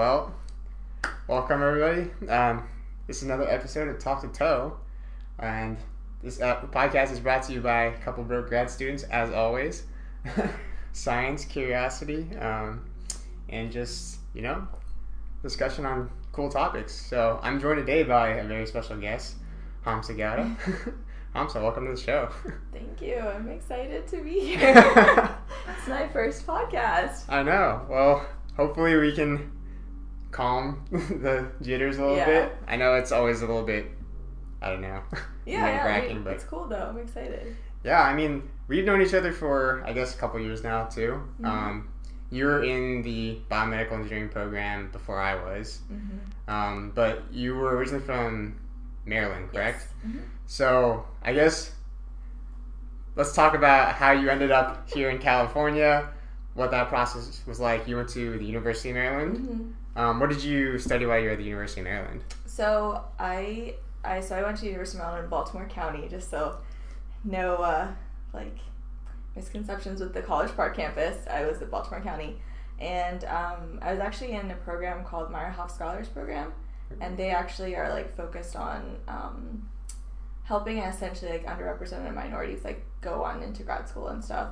Well, welcome everybody. Um, this is another episode of Talk to Toh, and this uh, podcast is brought to you by a couple broke grad students, as always. Science, curiosity, um, and just you know, discussion on cool topics. So I'm joined today by a very special guest, Hamsa Gowda. Hamsa, welcome to the show. Thank you. I'm excited to be here. it's my first podcast. I know. Well, hopefully we can calm the jitters a little Yeah. bit. I know it's always a little bit, I don't know, Yeah, yeah. nerve-wracking, it- but It's cool though. I'm excited. yeah. I mean, we've known each other for I guess a couple years now too. Mhm. Um, you were in the biomedical engineering program before I was, Mm-hmm. um, but you were originally from Maryland, correct? Yes. Mhm. So I guess let's talk about how you ended up here in California, what that process was like. You went to the University of Maryland. Um, what did you study while you were at the University of Maryland? So I, I so I went to University of Maryland in Baltimore County, just so no uh, like misconceptions with the College Park campus. I was at Baltimore County, and um, I was actually in a program called Meyerhoff Scholars Program, and they actually are like focused on um, helping essentially like underrepresented minorities like go on into grad school and stuff.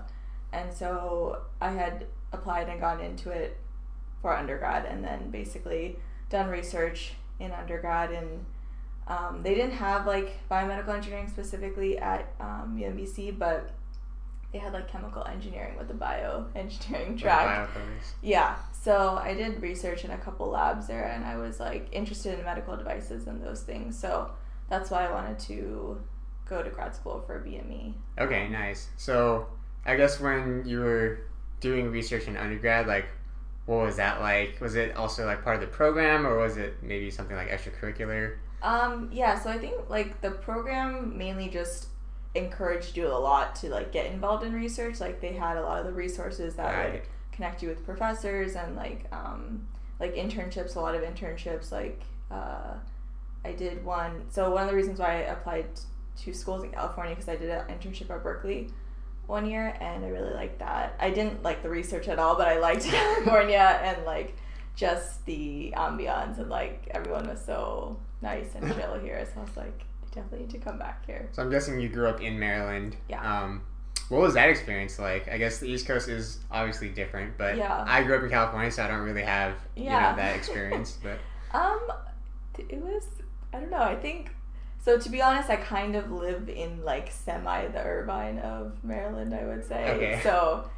And so I had applied and gone into it for undergrad, and then basically done research in undergrad and um, they didn't have like biomedical engineering specifically at um, UMBC, but they had like chemical engineering with the bioengineering track. Yeah, so I did research in a couple labs there, and I was like interested in medical devices and those things. So that's why I wanted to go to grad school for BME. Okay, nice. So I guess when you were doing research in undergrad, like what was that like? Was it also like part of the program, or was it maybe something like extracurricular? Um, yeah, so I think like the program mainly just encouraged you a lot to like get involved in research. Like they had a lot of the resources that would connect you with professors and like um, like internships. A lot of internships. Like uh, I did one. So one of the reasons why I applied to schools in California because I did an internship at Berkeley one year and I really liked that. I didn't like the research at all, but I liked California and like just the ambiance and like everyone was so nice and chill here. So I was like, I definitely need to come back here. So I'm guessing you grew up in Maryland. Yeah. Um, what was that experience like? I guess the East Coast is obviously different, but Yeah. I grew up in California, so I don't really have you Yeah. know that experience. But Um, it was I don't know. I think so. To be honest, I kind of live in like semi the Irvine of Maryland. I would say Okay. so.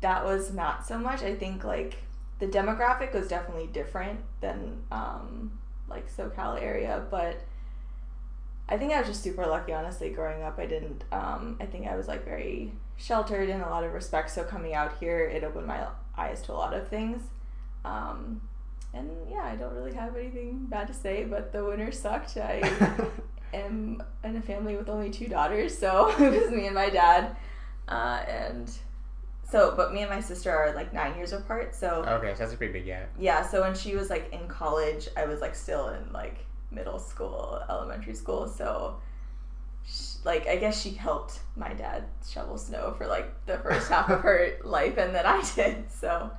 That was not so much. I think like the demographic was definitely different than um like SoCal area, but I think I was just super lucky. Honestly, growing up, I didn't. Um, I think I was like very sheltered in a lot of respects. So coming out here, it opened my eyes to a lot of things. Um, and yeah, I don't really have anything bad to say, but the winter sucked. I am in a family with only two daughters, so it was me and my dad. Uh, and so, but me and my sister are like nine years apart, so okay, so that's a pretty big gap. yeah, so when she was like in college, I was like still in like middle school, elementary school, so like I guess she helped my dad shovel snow for like the first half of her life, and then I did. So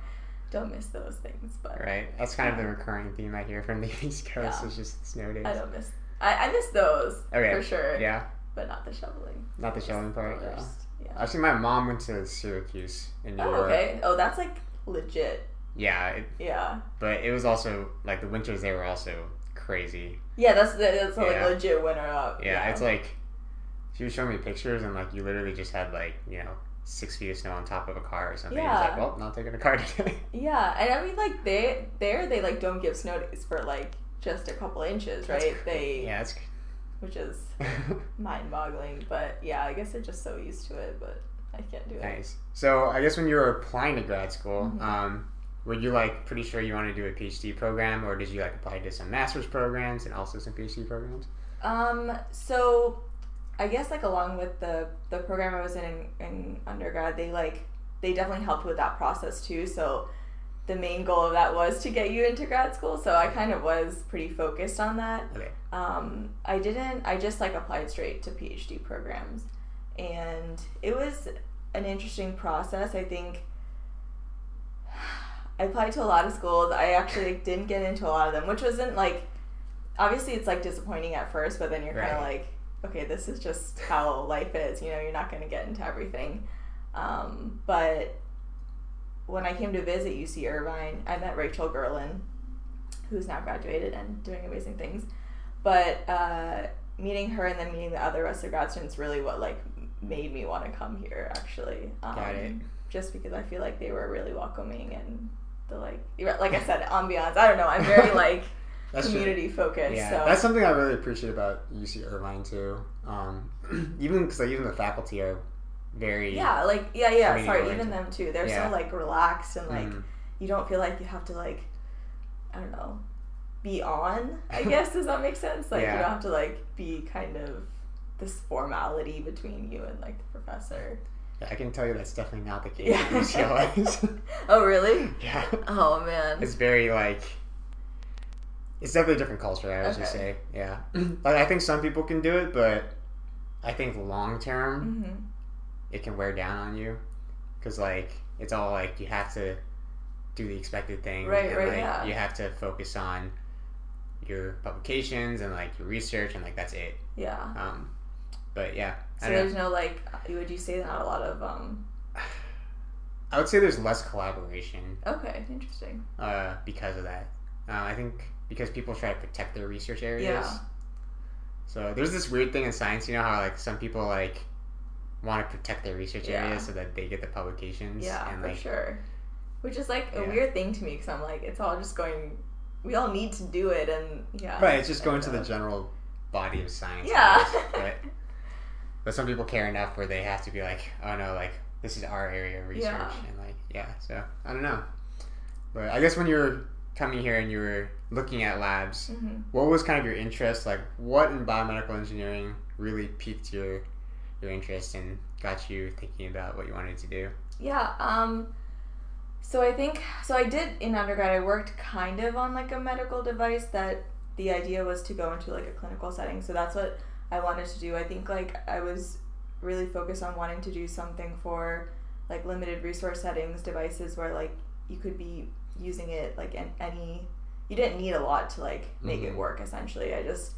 don't miss those things, but Right, that's kind of the recurring theme I hear from the East Coast. Yeah. It's just snow days. I don't miss. I, I miss those Okay. for sure, Yeah, but not the shoveling. not the shoveling part. The Yeah. Yeah. Actually, my mom went to Syracuse in New Oh, York. okay. Oh, that's like legit. Yeah, it, Yeah. but it was also like the winters there were also crazy. Yeah, that's that's like Yeah. legit winter up. Yeah, it's like she was showing me pictures and like you literally just had like you know six feet of snow on top of a car or something. It's Yeah. like, well, not taking a car today. Yeah, and I mean like they there they like don't give snow days for like just a couple inches, right? cra- They yeah, it's which is mind boggling, but yeah, I guess they're just so used to it, but I can't do it. nice. So I guess when you were applying to grad school, Mhm. um, were you like pretty sure you wanted to do a PhD program, or did you like apply to some master's programs and also some PhD programs? Um, so I guess like along with the the program I was in in undergrad, they like they definitely helped with that process too. So the main goal of that was to get you into grad school. So I kind of was pretty focused on that. Okay. Um, I didn't. I just like applied straight to PhD programs, and it was an interesting process. I think I applied to a lot of schools. I actually like, didn't get into a lot of them, which wasn't like obviously it's like disappointing at first, but then you're kind of like, okay, this is just how life is. You know, you're not going to get into everything. Um, but when I came to visit UC Irvine, I met Rachel Gerlin, who's now graduated and doing amazing things. But uh, meeting her and then meeting the other rest of grad students really what like made me want to come here actually. Um, Got it. Just because I feel like they were really welcoming and the like, like I said, ambiance. I don't know. I'm very like That's community focused. Yeah, so that's something I really appreciate about UC Irvine too. Um, even because like even the faculty are very yeah, like yeah, yeah. Sorry, oriented. even them too. They're Yeah. so like relaxed and like Mhm. you don't feel like you have to like I don't know be on. I guess does that make sense? Like Yeah. you don't have to like be kind of this formality between you and like the professor. Yeah, I can tell you that's definitely not the case Yeah. oh really? yeah, Oh man. it's very like it's definitely a different culture. I would just Okay. say, yeah. like I think some people can do it, but I think long term hmm it can wear down on you because like it's all like you have to do the expected things Right, and right, like yeah. you have to focus on your publications and like your research and like that's it Yeah. um but yeah So don't know. there's no like would you say not a lot of um I would say there's less collaboration okay, interesting. uh because of that uh, i think because people try to protect their research areas Yeah. so there's this weird thing in science you know how like some people like want to protect their research Yeah. areas so that they get the publications Yeah, and for like sure. Which is like a Yeah. weird thing to me because I'm like, it's all just going. We all need to do it, and yeah. Right, it's just going to the general body of science. Yeah. But, but some people care enough where they have to be like, oh no, like this is our area of research, Yeah. and like yeah. So I don't know, but I guess when you were coming here and you were looking at labs, mhm. what was kind of your interest? Like, what in biomedical engineering really piqued your your interest and got you thinking about what you wanted to do? Yeah. Um. So I think so. I did in undergrad. I worked kind of on like a medical device that the idea was to go into like a clinical setting. So that's what I wanted to do. I think like I was really focused on wanting to do something for like limited resource settings devices where like you could be using it like in any you didn't need a lot to like make it Mhm. work essentially i just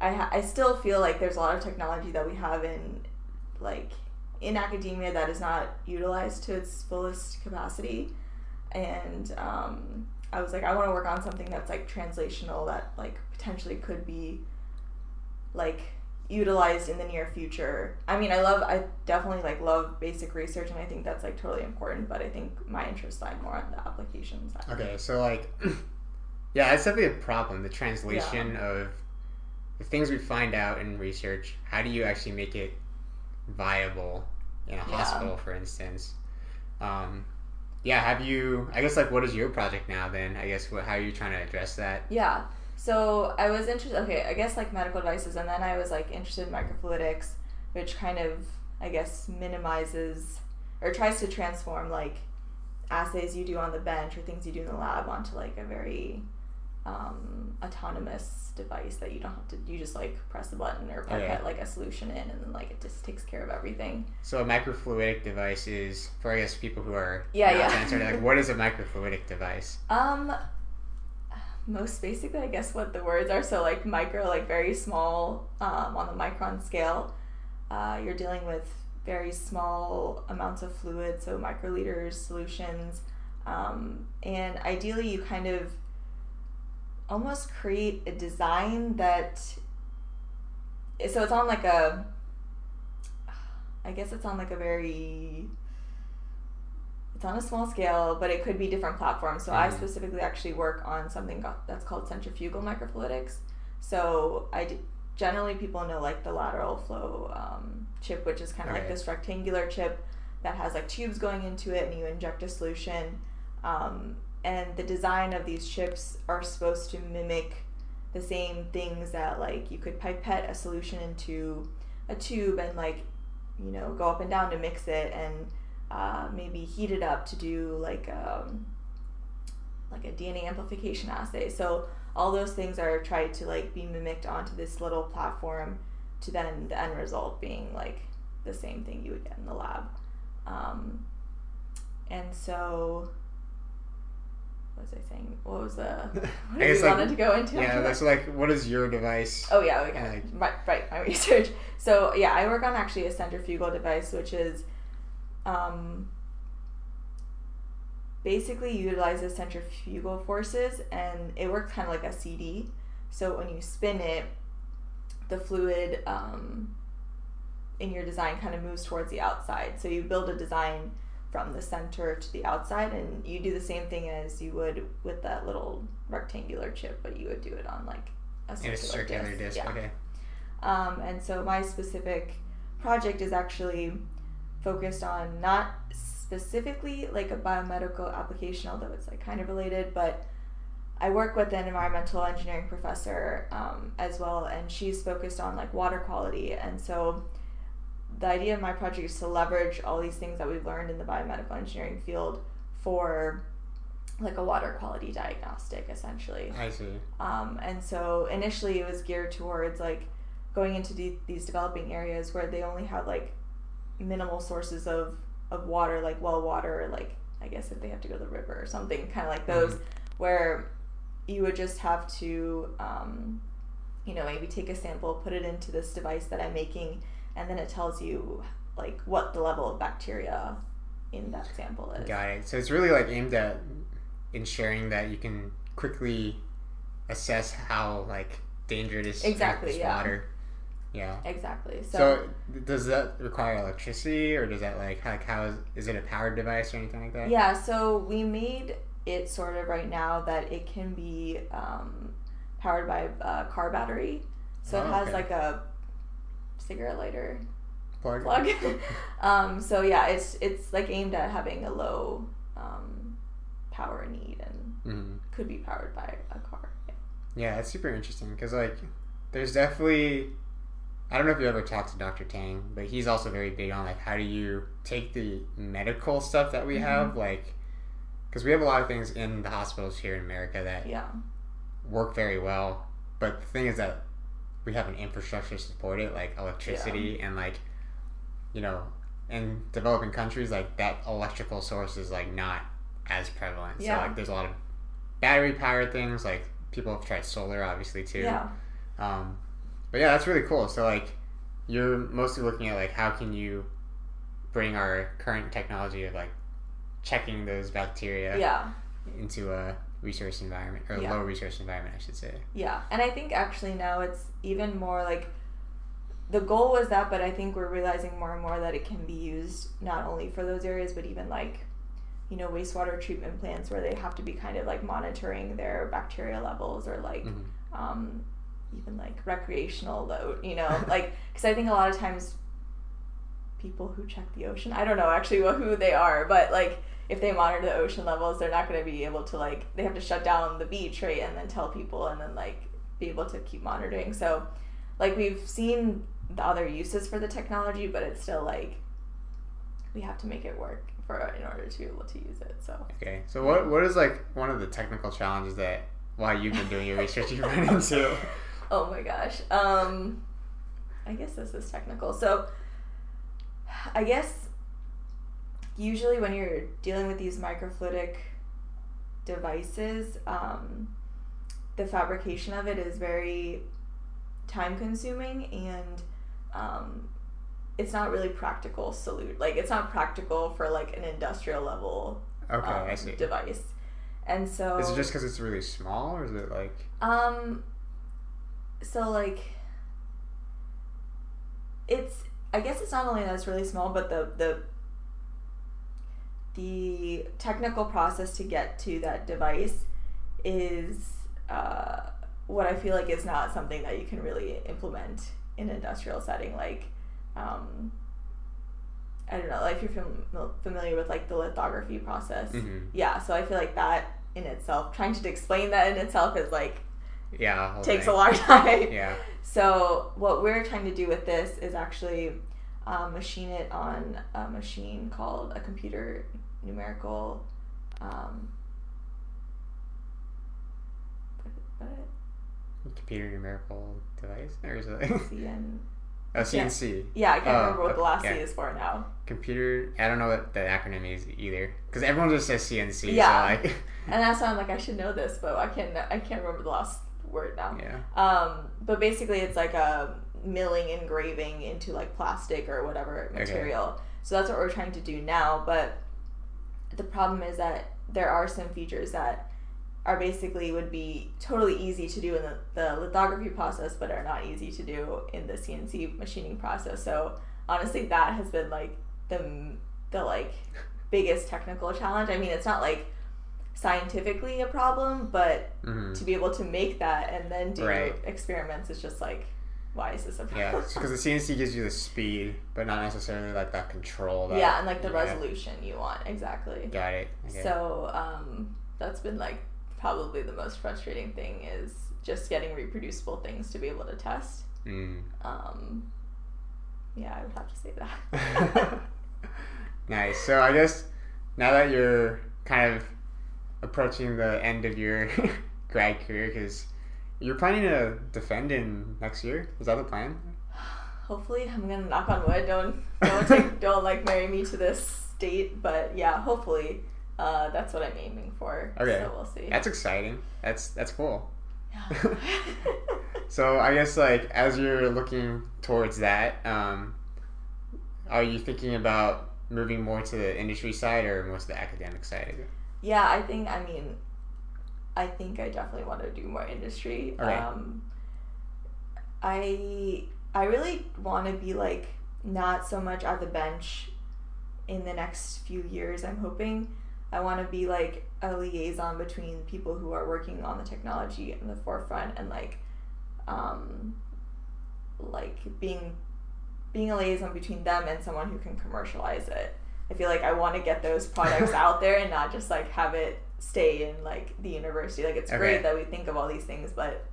I, ha- I still feel like there's a lot of technology that we have in like in academia that is not utilized to its fullest capacity and um, i was like i want to work on something that's like translational that like potentially could be like utilized in the near future i mean i love i definitely like love basic research and i think that's like totally important but i think my interest lied more on the application side Okay, so like, yeah, it's definitely a problem. The translation of the things we find out in research. How do you actually make it viable in a Yeah. hospital, for instance? Um, yeah, have you? I guess like, what is your project now? Then I guess what, how are you trying to address that? Yeah. So I was interested. Okay, I guess like medical devices, and then I was like interested in microfluidics, which kind of I guess minimizes or tries to transform like assays you do on the bench or things you do in the lab onto like a very um, autonomous device that you don't have to. You just like press the button or Okay. like a solution in, and then like it just takes care of everything. So a microfluidic device is for I guess people who are Yeah, not yeah. science, like what is a microfluidic device? Um, most basically, I guess what the words are. So like micro, like very small, um, on the micron scale. Uh, you're dealing with very small amounts of fluid, so microliters solutions, um, and ideally you kind of almost create a design that. So it's on like a. I guess it's on like a very it's on a small scale, but it could be different platforms. So I Mhm. specifically actually work on something that's called centrifugal microfluidics. So I d- generally people know like the lateral flow um, chip, which is kind of like Okay. this rectangular chip that has like tubes going into it, and you inject a solution. Um, and the design of these chips are supposed to mimic the same things that like you could pipette a solution into a tube and like you know go up and down to mix it and uh, maybe heat it up to do like um, like a DNA amplification assay. So all those things are tried to like be mimicked onto this little platform to then the end result being like the same thing you would get in the lab. and so what was I saying? What was the what I did guess, like, wanted to go into? Yeah, that's that? like what is your device? Oh yeah, got like- right, right. My research. So yeah, I work on actually a centrifugal device, which is um, basically utilizes centrifugal forces, and it works kind of like a CD. So when you spin it, the fluid um, in your design kind of moves towards the outside. So you build a design from the center to the outside, and you do the same thing as you would with that little rectangular chip, but you would do it on like a circular, a circular disc. disc. Yeah. Okay. Um, and so my specific project is actually focused on not specifically like a biomedical application, although it's like kind of related, but I work with an environmental engineering professor um, as well, and she's focused on like water quality. And so the idea of my project is to leverage all these things that we've learned in the biomedical engineering field for like a water quality diagnostic essentially. I see. Um, and so initially it was geared towards like going into de- these developing areas where they only have like minimal sources of, of water, like well water, like I guess if they have to go to the river or something, kind of like those, where you would just have to, um, you know, maybe take a sample, put it into this device that I'm making, and then it tells you like what the level of bacteria in that sample is. Got it. So it's really like aimed at ensuring that you can quickly assess how like dangerous it is with Exactly, this yeah. water. Yeah. Exactly. So, does that require electricity, or does that like like how is is it a powered device or anything like that? Yeah, so we made it sort of right now that it can be um, powered by a car battery. So Oh, it has okay. like a cigarette lighter Plug. plug. um, so yeah, it's it's like aimed at having a low um, power need and hmm could be powered by a car. Yeah. Yeah, it's super interesting because like there's definitely I don't know if you ever talked to Dr. Tang, but he's also very big on like how do you take the medical stuff that we Mhm. have like because we have a lot of things in the hospitals here in America that Yeah. work very well, but the thing is that we have an infrastructure to support it, like electricity and like you know, in developing countries, like that electrical source is like not as prevalent. Yeah. So like there's a lot of battery powered things. Like people have tried solar, obviously too. Yeah. Um, but yeah, that's really cool. So like, you're mostly looking at like how can you bring our current technology of like checking those bacteria Yeah. into a research environment or a Yeah. low research environment, I should say. Yeah, and I think actually now it's even more like the goal was that, but I think we're realizing more and more that it can be used not only for those areas, but even like, you know, wastewater treatment plants where they have to be kind of like monitoring their bacteria levels or like, Mhm. um, even like recreational load, you know, like, because I think a lot of times people who check the ocean, I don't know actually who they are, but like, if they monitor the ocean levels, they're not going to be able to like they have to shut down the beach, right, and then tell people, and then like be able to keep monitoring. So, like we've seen the other uses for the technology, but it's still like we have to make it work for in order to be able to use it. So, Okay. So what what is like one of the technical challenges that while you've been doing your research you run into? oh my gosh, um, I guess this is technical. So, I guess usually when you're dealing with these microfluidic devices, um, the fabrication of it is very time consuming and um, it's not really practical salute like it's not practical for like an industrial level Okay, um, I see. device and so Is it just because it's really small, or is it like? um so like it's I guess it's not only that it's really small, but the the the technical process to get to that device is uh, what I feel like is not something that you can really implement in an industrial setting. Like, um, I don't know, like if you're fam- familiar with like the lithography process, Mhm. yeah. So I feel like that in itself, trying to explain that in itself is like Yeah. takes a long time. Yeah. So what we're trying to do with this is actually um, machine it on a machine called a computer numerical. Um, what, Computer numerical device, or is it? CN, Oh, CNC. Yeah, I can't Oh, remember what the last yeah. C is for now. Computer. I don't know what the acronym is either. Because everyone just says CNC. Yeah. So like, And that's why I'm like, I should know this, but I can't. I can't remember the last word now. yeah. Um, but basically, it's like a milling engraving into like plastic or whatever material. Okay. So that's what we're trying to do now. But the problem is that there are some features that are basically would be totally easy to do in the, the lithography process, but are not easy to do in the CNC machining process. So honestly, that has been like the the like biggest technical challenge. I mean, it's not like scientifically a problem, but hmm to be able to make that and then do Right. experiments is just like why is this a problem? Yeah, because the CNC gives you the speed, but not necessarily like that control. That, yeah, and like the yeah. resolution you want exactly. Got it. Okay. So um, that's been like probably the most frustrating thing is just getting reproducible things to be able to test. Mm. Um, yeah, I would have to say that. nice. So I guess now that you're kind of approaching the end of your grad career, because you're planning to defend in next year, is that the plan? hopefully, I'm gonna knock on wood. Don't don't take, don't like marry me to this state, but yeah, hopefully. Uh, that's what I'm aiming for. Okay. So we'll see. That's exciting. That's that's cool. Yeah. So I guess like as you're looking towards that, um, are you thinking about moving more to the industry side or more to the academic side? Yeah, I think I mean I think I definitely want to do more industry. Um I I really want to be like not so much at the bench in the next few years. I'm hoping I want to be like a liaison between people who are working on the technology in the forefront and like um like being being a liaison between them and someone who can commercialize it. I feel like I want to get those products out there and not just like have it stay in like the university. Like it's Okay. great that we think of all these things, but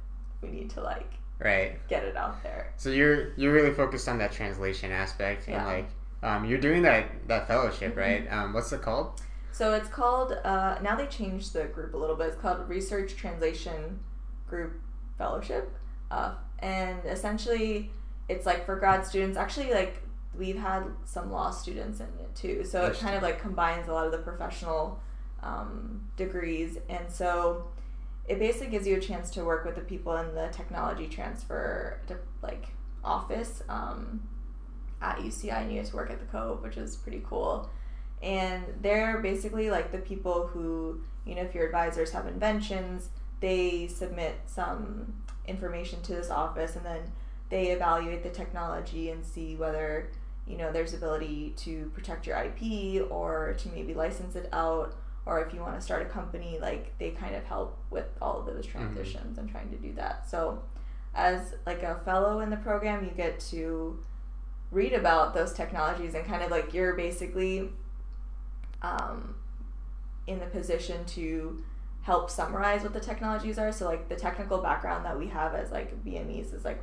we need to like Right. get it out there. So you're you're really focused on that translation aspect Yeah. and like um, you're doing that that fellowship, Mhm. right? Um, what's it called? So it's called uh, now they changed the group a little bit. It's called Research Translation Group Fellowship, uh, and essentially it's like for grad students. Actually, like we've had some law students in it too. So it kind of like combines a lot of the professional um, degrees, and so it basically gives you a chance to work with the people in the technology transfer to, like office um, at UCI, and you get to work at the Cove, which is pretty cool. And they're basically like the people who you know if your advisors have inventions they submit some information to this office and then they evaluate the technology and see whether you know there's ability to protect your ip or to maybe license it out or if you want to start a company like they kind of help with all of those transitions and trying to do that so as like a fellow in the program you get to read about those technologies and kind of like you're basically um, in the position to help summarize what the technologies are. So like the technical background that we have as like BMEs is like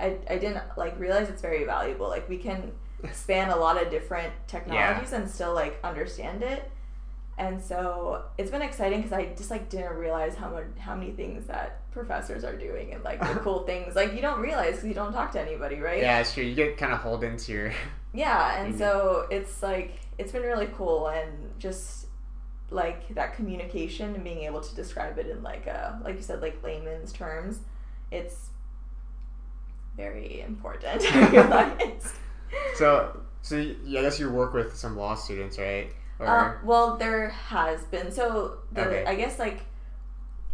I, I didn't like realize it's very valuable. Like we can span a lot of different technologies and still like understand it. And so it's been exciting because I just like didn't realize how much how many things that professors are doing and like the cool things like you don't realize because you don't talk to anybody, right? Yeah, it's true. You get kind of hold into your. Yeah, and Mhm. so it's like it's been really cool and just like that communication and being able to describe it in like a like you said like layman's terms, it's very important. So so I guess you work with some law students, right? Or Um, well, there has been so the Okay. I guess like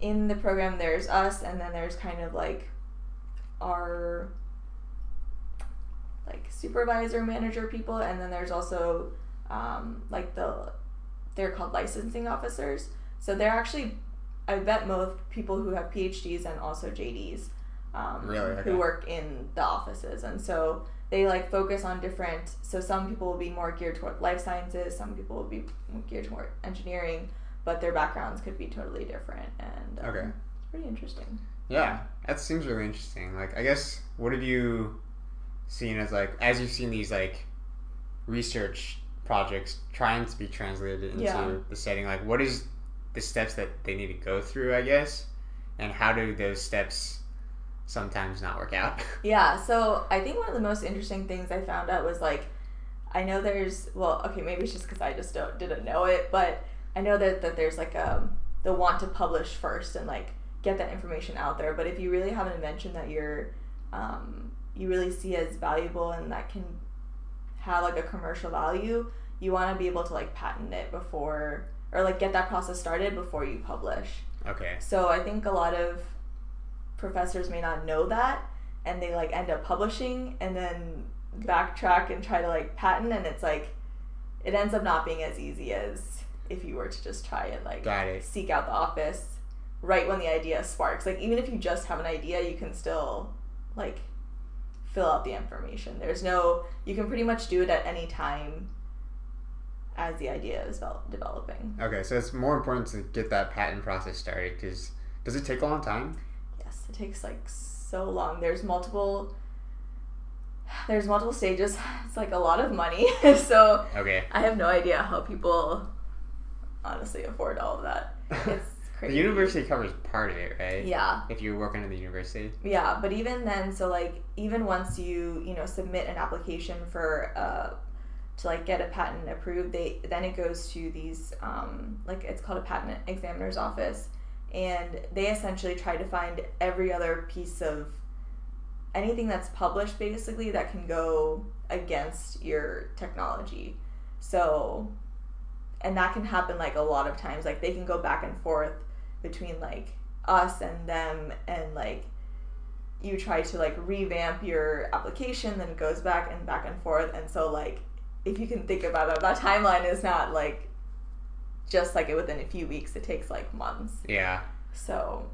in the program there's us and then there's kind of like our like supervisor manager people and then there's also um, like the they're called licensing officers so they're actually I bet most people who have PhDs and also JDs um, Really? Okay. who work in the offices and so they like focus on different so some people will be more geared toward life sciences some people will be geared toward engineering but their backgrounds could be totally different and um, Okay. it's pretty interesting Yeah, that seems really interesting. Like, I guess, what have you seen as like as you've seen these like research projects trying to be translated into Yeah. the setting? Like, what is the steps that they need to go through? I guess, and how do those steps sometimes not work out. Yeah, so I think one of the most interesting things I found out was like, I know there's well, okay, maybe it's just because I just don't didn't know it, but I know that that there's like um the want to publish first and like get that information out there. But if you really have an invention that you're um, you really see as valuable and that can have like a commercial value, you want to be able to like patent it before or like get that process started before you publish. Okay. So I think a lot of professors may not know that and they like end up publishing and then backtrack and try to like patent and it's like it ends up not being as easy as if you were to just try and like Got it. seek out the office right when the idea sparks. Like even if you just have an idea, you can still like fill out the information. There's no you can pretty much do it at any time as the idea is vel- developing. Okay, so it's more important to get that patent process started because does it take a long time? It takes like so long. There's multiple there's multiple stages. It's like a lot of money. so Okay. I have no idea how people honestly afford all of that. It's crazy. the university covers part of it, right? Yeah. If you're working at the university. Yeah, but even then, so like even once you you know submit an application for uh to like get a patent approved, they then it goes to these um like it's called a patent examiner's office, and they essentially try to find every other piece of anything that's published basically that can go against your technology. So and that can happen like a lot of times like they can go back and forth between like us and them and like you try to like revamp your application then it goes back and back and forth and so like if you can think about it that timeline is not like just like it within a few weeks it takes like months Yeah, so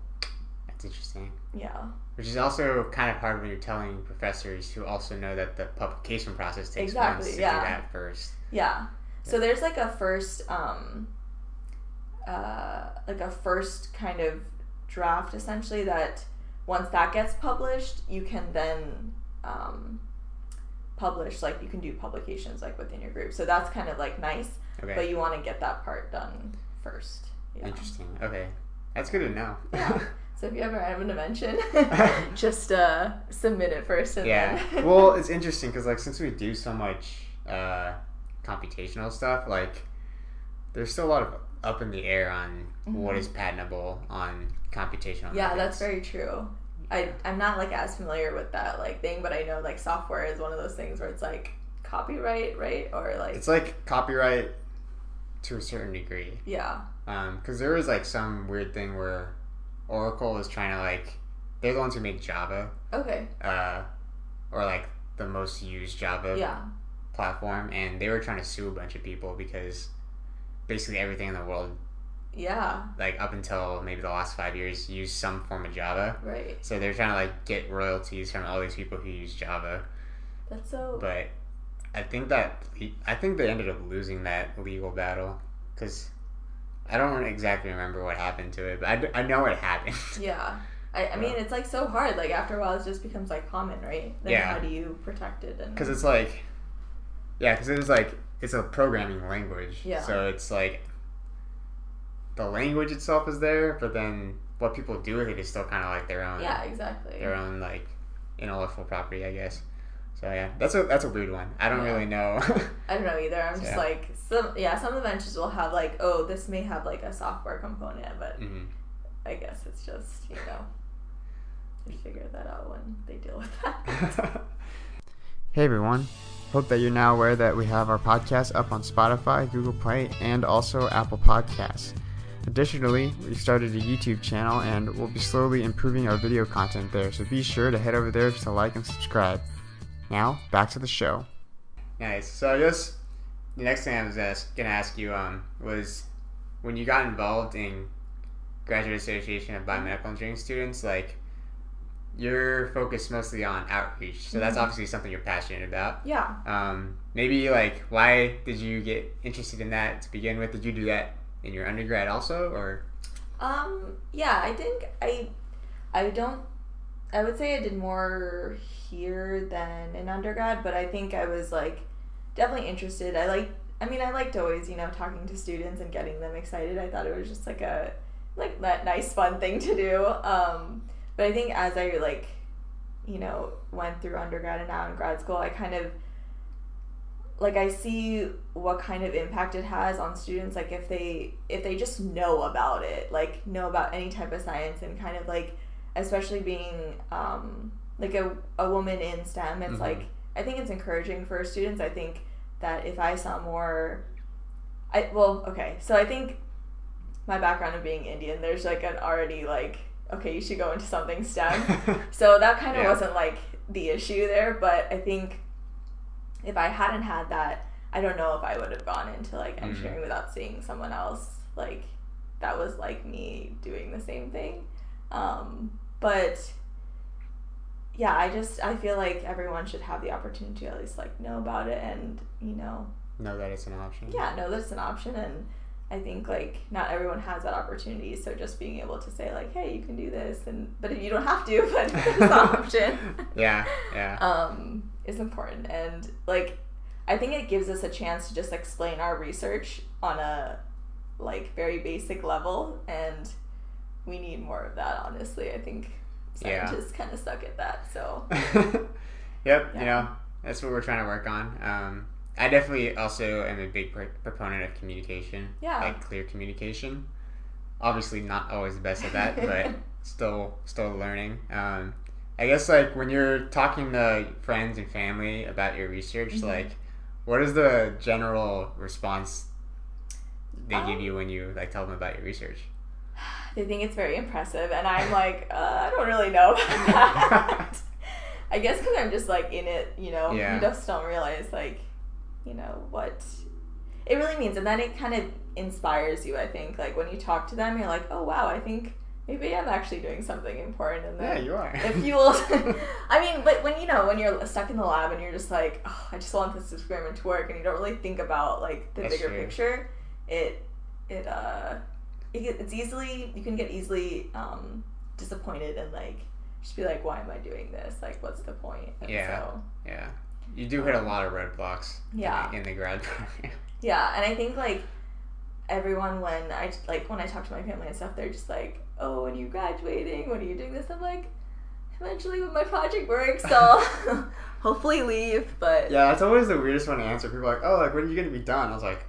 that's interesting. yeah Which is also kind of hard when you're telling professors who also know that the publication process takes Exactly, months to yeah. do that first. yeah so there's like a first um uh like a first kind of draft essentially that once that gets published you can then um publish like you can do publications like within your group so that's kind of like nice Okay. but you want to get that part done first yeah. Interesting. Okay. That's good to know. Yeah. so if you ever have an invention just uh submit it first and yeah. then well, it's interesting because like since we do so much uh, computational stuff, like there's still a lot of up in the air on what Mhm. is patentable on computational. yeah methods. that's very true I, i'm not like as familiar with that like thing but i know like software is one of those things where it's like copyright right? Or like It's like copyright to a certain degree. yeah. Um, because there was like some weird thing where Oracle is trying to like they're the ones who make Java, okay. Uh, or like the most used Java yeah. platform, and they were trying to sue a bunch of people because basically everything in the world, yeah like up until maybe the last five years, use some form of Java. right So they're trying to like get royalties from all these people who use Java, that's so but I think that I think they ended up losing that legal battle because I don't exactly remember what happened to it, but I know it happened. yeah I, I mean it's like so hard like after a while it just becomes like common right then Yeah. how do you protect it and Because it's like, yeah, because it was like it's a programming language. Yeah. So it's like the language itself is there, but then what people do with it is still kind of like their own, yeah exactly their own like intellectual property, I guess. So yeah, that's a that's a weird one. I don't Yeah. really know. I don't know either. I'm just Yeah. like some yeah, some inventions will have like, oh, this may have like a software component, but Mhm. I guess it's just, you know, they figure that out when they deal with that. Hey everyone. Hope that you're now aware that we have our podcast up on Spotify, Google Play, and also Apple Podcasts. Additionally, we started a YouTube channel and we'll be slowly improving our video content there, so be sure to head over there to like and subscribe. Now, back to the show. Nice. So I guess the next thing I was ask, gonna ask you um, was when you got involved in Graduate Association of Biomedical Engineering students, like you're focused mostly on outreach, so that's Mhm. obviously something you're passionate about. yeah. Um, maybe like why did you get interested in that to begin with? Did you do that in your undergrad also, or Um, yeah, I think I I don't I would say I did more here than in undergrad, but I think I was like definitely interested. I like I mean, I liked always, you know, talking to students and getting them excited. I thought it was just like a like that nice fun thing to do. Um, but I think as I like you know, went through undergrad and now in grad school, I kind of like I see what kind of impact it has on students like if they if they just know about it, like know about any type of science and kind of like especially being um like a, a woman in STEM, it's Mhm. like I think it's encouraging for students. I think that if I saw more I well, okay. So I think my background of being Indian, there's like an already like okay, you should go into something STEM. So that kind of Yeah. wasn't like the issue there, but I think if I hadn't had that, I don't know if I would have gone into like Mhm. engineering without seeing someone else like that was like me doing the same thing. Um, but yeah, I just I feel like everyone should have the opportunity to at least like know about it and you know know that it's an option. yeah know that it's an option and I think like not everyone has that opportunity so just being able to say like hey you can do this and but you don't have to but it's an option Yeah, yeah. um, is important and like I think it gives us a chance to just explain our research on a like very basic level and we need more of that honestly I think Yeah. scientists kind of suck at that so yep, Yeah. you know, that's what we're trying to work on. Um, I definitely also am a big pro- proponent of communication. Yeah. Like clear communication. Obviously, not always the best at that, but still, still learning. Um, I guess like when you're talking to friends and family about your research, Mhm. like, what is the general response they give Um, you when you like tell them about your research? they think it's very impressive and i'm like uh, i don't really know about that i guess because i'm just like in it you know Yeah. you just don't realize like you know what it really means and then it kind of inspires you i think like when you talk to them you're like oh wow i think maybe i'm actually doing something important and Yeah, you are. it fuels i mean but when you know when you're stuck in the lab and you're just like oh, i just want this experiment to work and you don't really think about like the That's bigger true. picture it it uh it, it's easily you can get easily um disappointed and like just be like why am i doing this like what's the point and Yeah. so yeah, you do hit a lot of roadblocks. in the- Yeah. in the grad program. yeah and i think like everyone when i like when i talk to my family and stuff they're just like oh when are you graduating when are you doing this i'm like eventually when my project works i'll hopefully leave but Yeah, that's always the weirdest one to answer. People are like, "Oh, like when are you gonna be done?" I was like,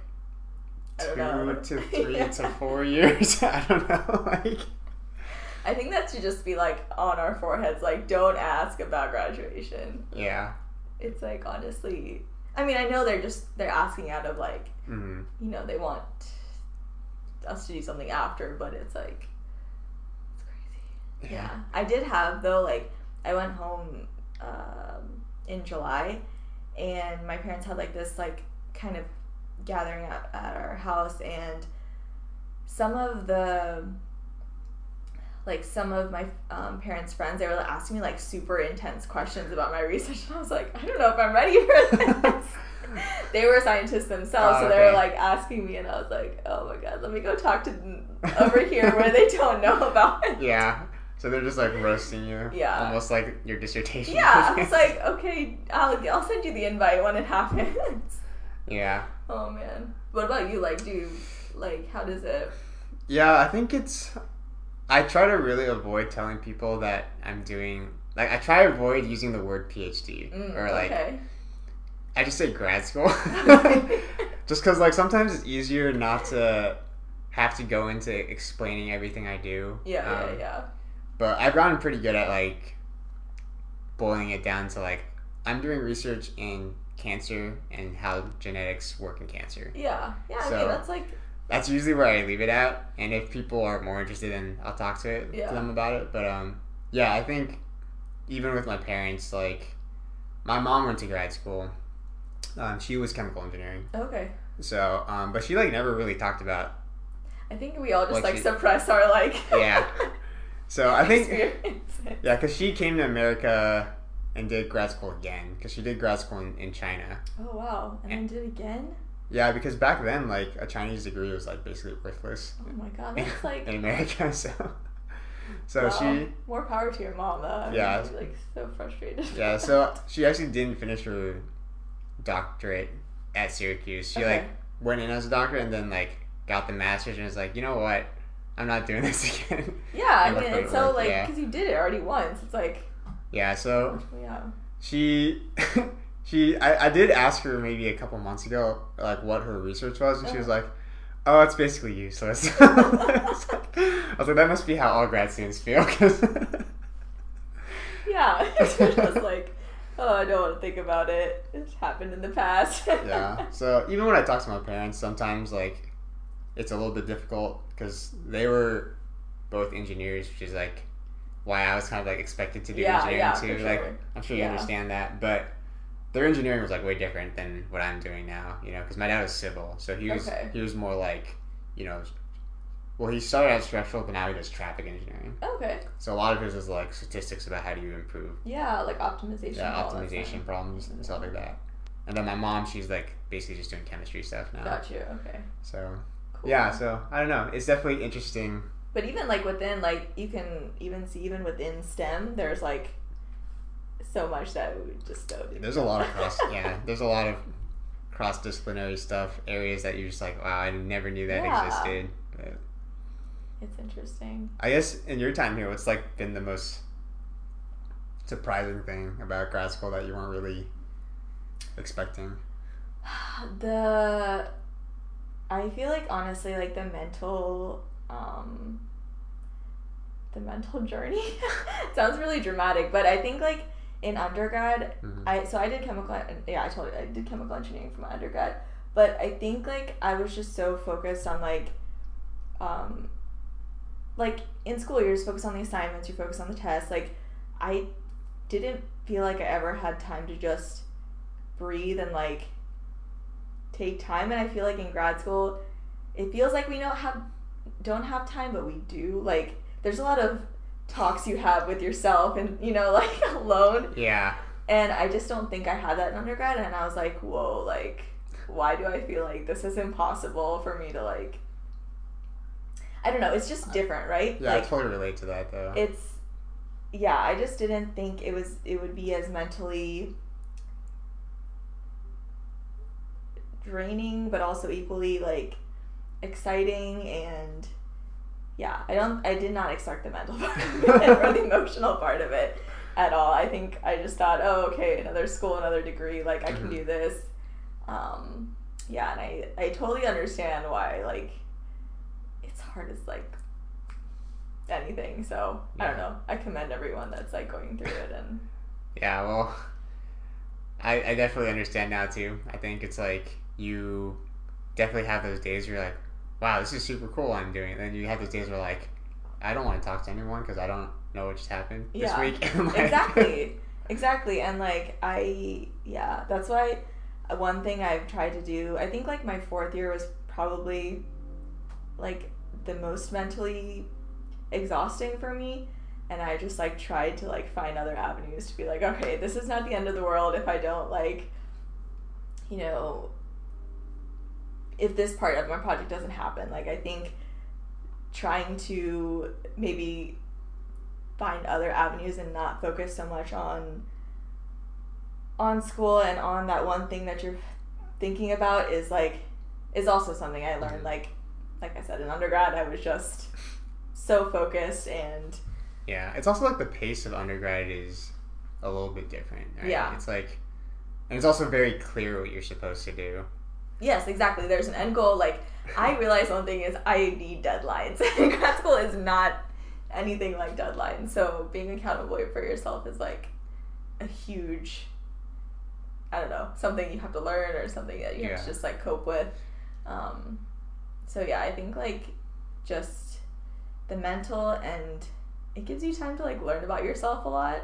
two to three Yeah. to four years. I don't know. Like, i think that should just be like on our foreheads like don't ask about graduation yeah. It's like honestly i mean i know they're just they're asking out of like hmm you know they want us to do something after but it's like it's crazy. Yeah. I did have though like i went home um, in july and my parents had like this like kind of gathering at, at our house and some of the like some of my um, parents' friends, they were asking me like super intense questions about my research, and I was like, I don't know if I'm ready for this. they were scientists themselves, Oh, so they were like asking me, and I was like, oh my god, let me go talk to them over here where they don't know about it. Yeah. So they're just like roasting you. Yeah. Almost like your dissertation. Yeah, it's like okay, I'll I'll send you the invite when it happens. yeah. Oh man, what about you? Like, do you, like how does it? Yeah, I think it's. I try to really avoid telling people that I'm doing. Like, I try to avoid using the word PhD. Mm, or, like, okay. I just say grad school. just because, like, sometimes it's easier not to have to go into explaining everything I do. Yeah, Um, yeah, yeah. But I've gotten pretty good at, like, boiling it down to, like, I'm doing research in cancer and how genetics work in cancer. Yeah, yeah. I So- mean, that's like that's usually where I leave it at. And if people are more interested, then I'll talk to it Yeah. to them about it. But um, yeah, I think even with my parents, like my mom went to grad school. Um, she was chemical engineering, okay. so um, but she like never really talked about. I think we all just like you- suppress our like. Yeah. So I think yeah, because she came to America and did grad school again because she did grad school in, in China. Oh wow! And then did again. Yeah, because back then like a Chinese degree was like basically worthless Oh my god, that's like. in America. So so wow. she More power to your mom, though. I Yeah. like so frustrated. Yeah, so she actually didn't finish her doctorate at Syracuse. She Okay. like went in as a doctor and then like got the master's and was like, you know what, I'm not doing this again. Yeah, I mean, it's so like yeah. because you did it already once. It's like Yeah, so Yeah. she she I, I did ask her maybe a couple months ago like what her research was and she was oh. like oh it's basically useless I was like- I was like that must be how all grad students feel 'cause- Yeah. it's just like, oh, I don't want to think about it. It's happened in the past. yeah so even when i talk to my parents sometimes like it's a little bit difficult because they were both engineers which is like why i was kind of like expected to do Yeah, engineering yeah, too like i'm sure you Yeah. understand that but their engineering was like way different than what i'm doing now you know because my dad was civil so he was Okay. he was more like you know well he started out structural but now he does traffic engineering Okay. so a lot of his is like statistics about how do you improve Yeah, like optimization. yeah, optimization problems and stuff like that. And then my mom, she's like basically just doing chemistry stuff now. Got you. Okay. So Cool. yeah, so I don't know. It's definitely interesting. But even like within like you can even see even within STEM, there's like so much that we just don't. There's a lot of cross. yeah, there's a lot of cross disciplinary stuff, areas that you're just like, wow, I never knew that Yeah. existed. But It's interesting. I guess in your time here, what's like been the most surprising thing about grad school that you weren't really expecting? The I feel like honestly like the mental um the mental journey sounds really dramatic, but I think like in undergrad Mhm. I so I did chemical yeah I told you I did chemical engineering for my undergrad, but I think like I was just so focused on like um like in school you're just focused on the assignments, you focus on the tests. Like I didn't feel like I ever had time to just breathe and like take time and I feel like in grad school it feels like we don't have don't have time but we do. Like there's a lot of talks you have with yourself and you know like alone Yeah, and I just don't think I had that in undergrad. And I was like, whoa, like, why do I feel like this is impossible for me to, like, I don't know. It's just uh, different, right? yeah, I like, totally relate to that though. it's, yeah, I just didn't think it was, it would be as mentally draining, but also equally, like, exciting and, yeah, I don't, I did not expect the mental part or the emotional part of it at all. I think I just thought, oh, okay, another school, another degree, like I can Mhm. do this. Um, yeah, and I I totally understand why like it's hard as like anything. So I don't know. I commend everyone that's like going through it and Yeah, well, I, I definitely understand now too. I think it's like you definitely have those days where you're like, wow, this is super cool I'm doing. And then you have those days where like, I don't want to talk to anyone because I don't know what just happened Yeah, this week. Like- exactly exactly and like i yeah that's why uh, one thing i've tried to do i think like my fourth year was probably like the most mentally exhausting for me and i just like tried to like find other avenues to be like okay this is not the end of the world if i don't like you know if this part of my project doesn't happen like i think trying to maybe find other avenues and not focus so much on on school and on that one thing that you're thinking about is like is also something I learned Mhm. like like I said in undergrad I was just so focused and Yeah, it's also like the pace of undergrad is a little bit different. Right? Yeah. It's like, and it's also very clear what you're supposed to do. Yes exactly there's an end goal like I realize one thing is I need deadlines grad school is not anything like deadlines so being accountable for yourself is like a huge I don't know something you have to learn or something that you have to just like cope with. Um, so yeah, I think like just the mental and it gives you time to like learn about yourself a lot.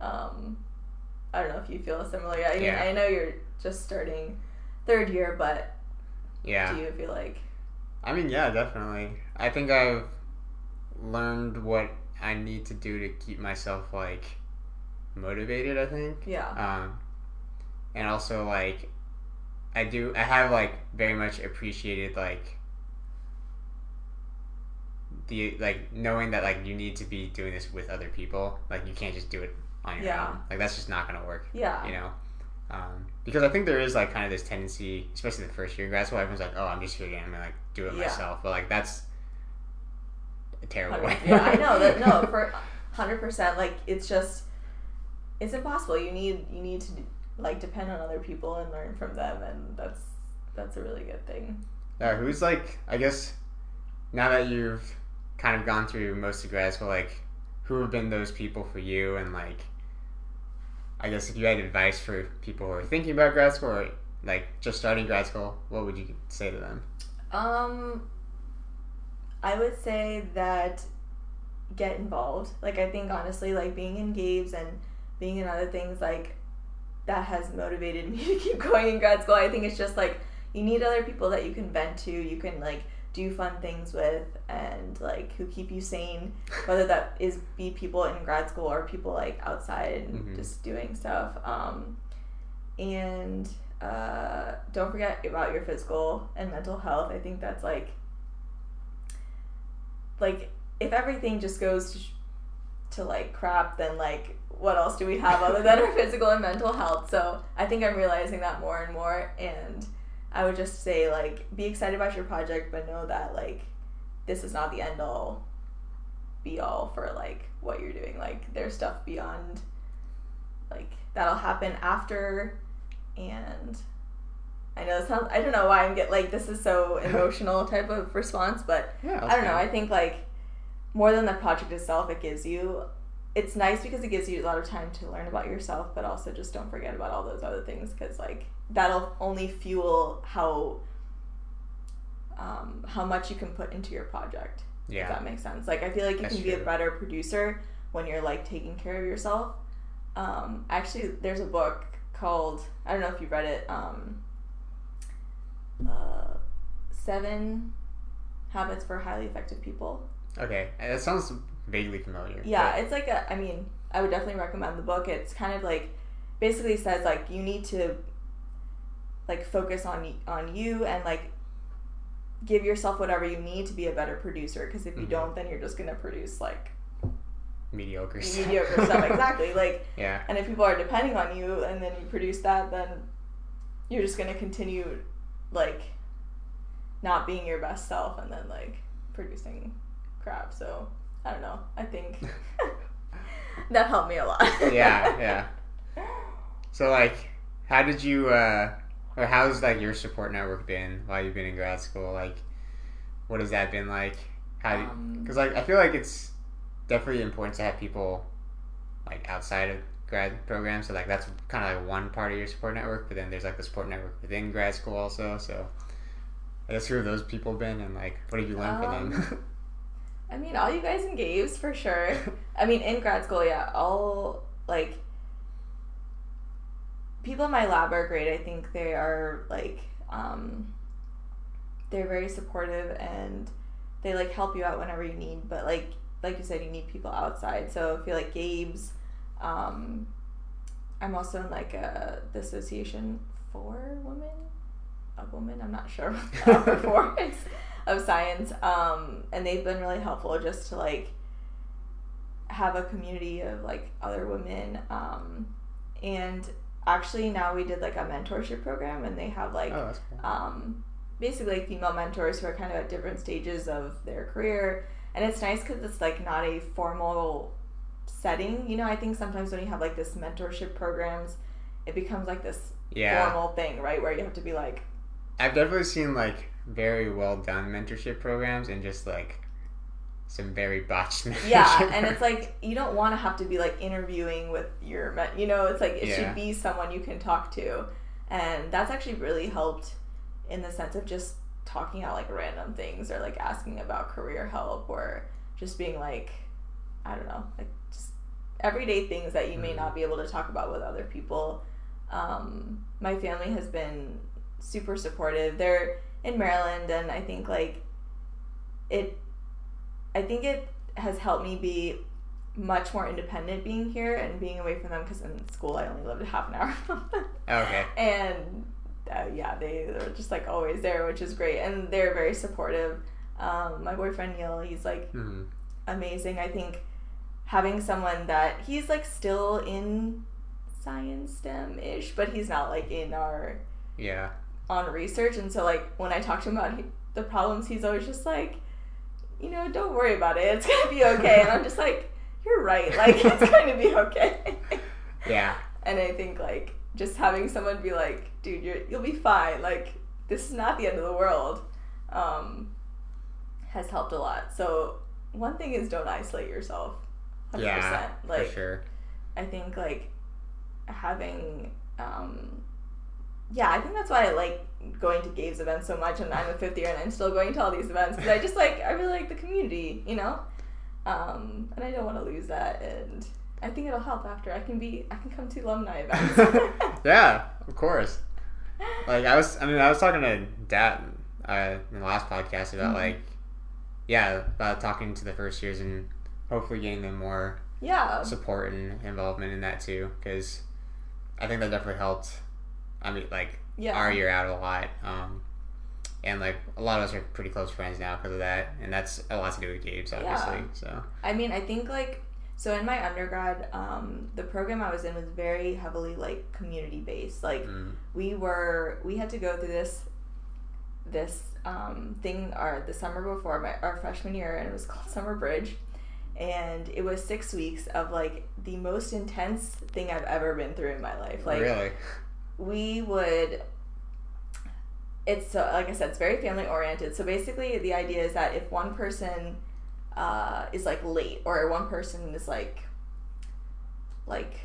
Um, I don't know if you feel similar. I mean, Yeah. I know you're just starting third year, but Yeah. do you feel like I mean, yeah, definitely. I think I've learned what I need to do to keep myself like motivated. I think, yeah, um, and also like I do. I have like very much appreciated like the like knowing that like you need to be doing this with other people. Like you can't just do it on your Yeah. own. Like that's just not gonna work. yeah, You know. Um, because I think there is like kind of this tendency, especially the first year in grad school, everyone's like, "Oh, I'm just here, to I'm gonna like do it Yeah. myself." But like that's a terrible way. yeah, I know that. No, for hundred percent. Like it's just it's impossible. You need you need to like depend on other people and learn from them, and that's that's a really good thing. Yeah, who's like I guess now that you've kind of gone through most of grad school, like who have been those people for you and like I guess if you had advice for people who are thinking about grad school or like just starting grad school, what would you say to them? Um, I would say that get involved. Like I think honestly, like being in Gabe's and being in other things like that has motivated me to keep going in grad school. I think it's just like you need other people that you can vent to. You can like do fun things with and like who keep you sane whether that is be people in grad school or people like outside and Mhm. just doing stuff um, and uh, don't forget about your physical and mental health i think that's like like if everything just goes to, sh- to like crap then like what else do we have other than our physical and mental health so i think i'm realizing that more and more and I would just say like be excited about your project, but know that like this is not the end all be all for like what you're doing. Like there's stuff beyond like that'll happen after and I know it sounds I don't know why I'm get like this is so emotional type of response, but Yeah, I don't know. I think like more than the project itself, it gives you. It's nice because it gives you a lot of time to learn about yourself, but also just don't forget about all those other things because like that'll only fuel how um, how much you can put into your project. Yeah, If that makes sense. Like I feel like you That's can be a better producer when you're like taking care of yourself. Um, actually, there's a book called I don't know if you've read it. Um, uh, Seven Habits for Highly Effective People. okay, that sounds vaguely familiar. Yeah, but- it's like a. I mean, I would definitely recommend the book. It's kind of like basically says like you need to like focus on on you and like give yourself whatever you need to be a better producer because if you Mhm. don't then you're just going to produce like mediocre. stuff. mediocre stuff exactly like Yeah, and if people are depending on you and then you produce that then you're just going to continue like not being your best self and then like producing crap so i don't know i think that helped me a lot yeah, yeah. So like, how did you, uh, or how's like your support network been while you've been in grad school? Like, what has that been like? How? Um, Because like I feel like it's definitely important to have people like outside of grad programs. So like that's kind of like one part of your support network. But then there's like the support network within grad school also. So I guess who have those people been, and like what have you learned from them? Um, I mean, all you guys in Gaves for sure. I mean, in grad school, yeah, all like people in my lab are great. I think they are like um, they're very supportive and they like help you out whenever you need. But like like you said, you need people outside. So I feel like Gabe's. Um, I'm also in like a the association for women, a woman. I'm not sure what the for is of science um, and they've been really helpful just to like have a community of like other women um, and actually now we did like a mentorship program and they have like oh, cool. um, basically like female mentors who are kind of at different stages of their career. And it's nice because it's like not a formal setting you know? I think sometimes when you have like this mentorship programs it becomes like this Yeah, formal thing right? Where you have to be like I've definitely seen like very well done mentorship programs and just like some very botched yeah and it's like you don't want to have to be like interviewing with your men you know it's like it Yeah. should be someone you can talk to and that's actually really helped in the sense of just talking out like random things or like asking about career help or just being like i don't know like just everyday things that you may Mhm. not be able to talk about with other people um, my family has been super supportive they're in maryland and i think like it I think it has helped me be much more independent being here and being away from them because in school I only lived half an hour from them. okay. And uh, yeah, they are just like always there, which is great. And they're very supportive. Um, my boyfriend Neil, he's like hmm amazing. I think having someone that he's like still in science STEM ish, but he's not like in our Yeah. on research and so like when i talk to him about he, the problems he's always just like you know don't worry about it it's gonna be okay and i'm just like you're right like it's gonna be okay Yeah. And I think like just having someone be like, dude, you're you'll be fine. Like this is not the end of the world. Um, has helped a lot. So one thing is don't isolate yourself. 100%. Yeah. Like for sure. I think like having um yeah, I think that's why I like going to Gabe's events so much and I'm a fifth year and I'm still going to all these events because I just like I really like the community, you know? Um and I don't want to lose that and I think it'll help after I can be I can come to alumni events. yeah, of course. Like I was, I mean, I was talking to Dad uh, in the last podcast about Mhm. like, yeah, about talking to the first years and hopefully getting them more yeah. support and involvement in that too, because I think that definitely helped. I mean, like Yeah. our year out a lot, um, and like a lot of us are pretty close friends now because of that, and that's a lot to do with Gabe's, obviously. Yeah. So I mean, I think like so in my undergrad, um, the program I was in was very heavily like community based. Like mm, we were we had to go through this this um, thing our the summer before my our freshman year and it was called summer bridge and it was six weeks of like the most intense thing i've ever been through in my life like really, we would it's so like i said it's very family oriented. So basically the idea is that if one person uh, is like late or one person is like like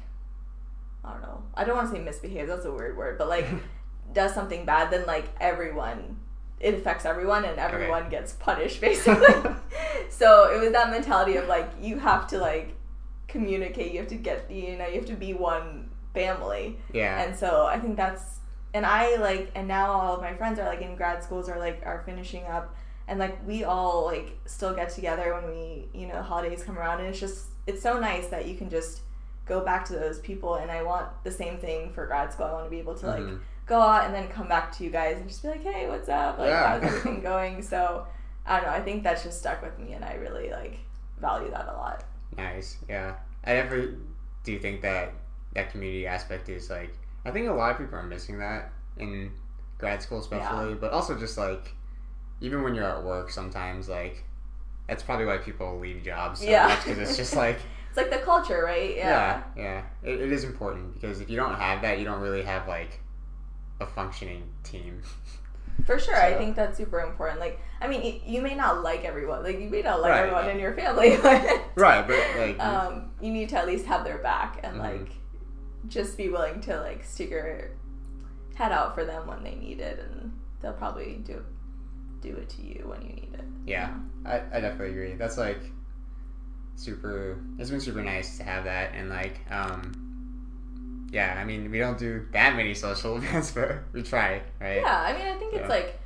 i don't know. I don't want to say misbehave that's a weird word but like does something bad then like everyone it affects everyone and everyone gets punished basically. So it was that mentality of like you have to like communicate you have to get the you know you have to be one family yeah, and so I think that's and I like and now all of my friends are like in grad schools or like are finishing up and like we all like still get together when we you know holidays come around and it's just it's so nice that you can just go back to those people and I want the same thing for grad school. I want to be able to like Mhm. go out and then come back to you guys and just be like, "Hey, what's up? Like Yeah. how's everything going?" So, I don't know, I think that's just stuck with me and I really like value that a lot. Nice. Yeah. I definitely do you think that that community aspect is like I think a lot of people are missing that in grad school especially, but also just like even when you're at work sometimes like that's probably why people leave jobs so Yeah. much because it's just like It's like the culture, right? yeah, yeah. It, it is important because if you don't have that, you don't really have like a functioning team. For sure, I think that's super important. Like, I mean, y- you may not like everyone, like you may not like Right. everyone in your family, but Right, but like um, you need to at least have their back and Mhm. like just be willing to like stick your head out for them when they need it, and they'll probably do do it to you when you need it. Yeah, I, I definitely agree. That's like super. It's been super nice to have that, and like, um, yeah. I mean, we don't do that many social events, but we try, right? Yeah, I mean, I think it's like,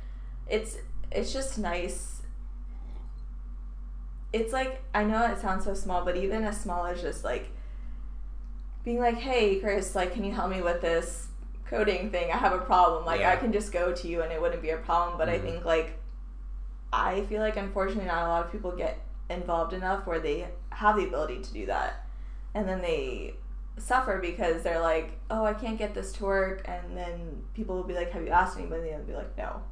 it's it's just nice. It's like I know it sounds so small, but even as small as just like being like, "Hey, Chris, like, can you help me with this coding thing? I have a problem." Like, Yeah. I can just go to you, and it wouldn't be a problem. But I Mhm. think like I feel like unfortunately not a lot of people get involved enough where they have the ability to do that, and then they suffer because they're like, "Oh, I can't get this to work," and then people will be like, "Have you asked anybody?" And they'll be like, "No."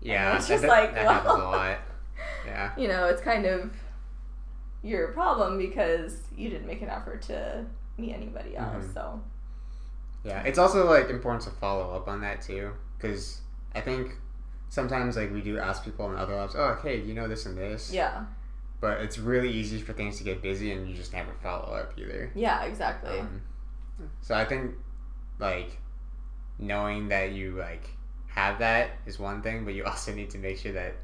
Yeah, it's just that, like, that happens a well- lot. Yeah, You know, it's kind of your problem because you didn't make an effort to meet anybody else. Mhm. So yeah. It's also like important to follow up on that too, because I think sometimes like we do ask people in other labs, "Oh, hey, you know this and this?" yeah, But it's really easy for things to get busy, and you just never follow up either. yeah, exactly. Um, so I think like knowing that you like have that is one thing, but you also need to make sure that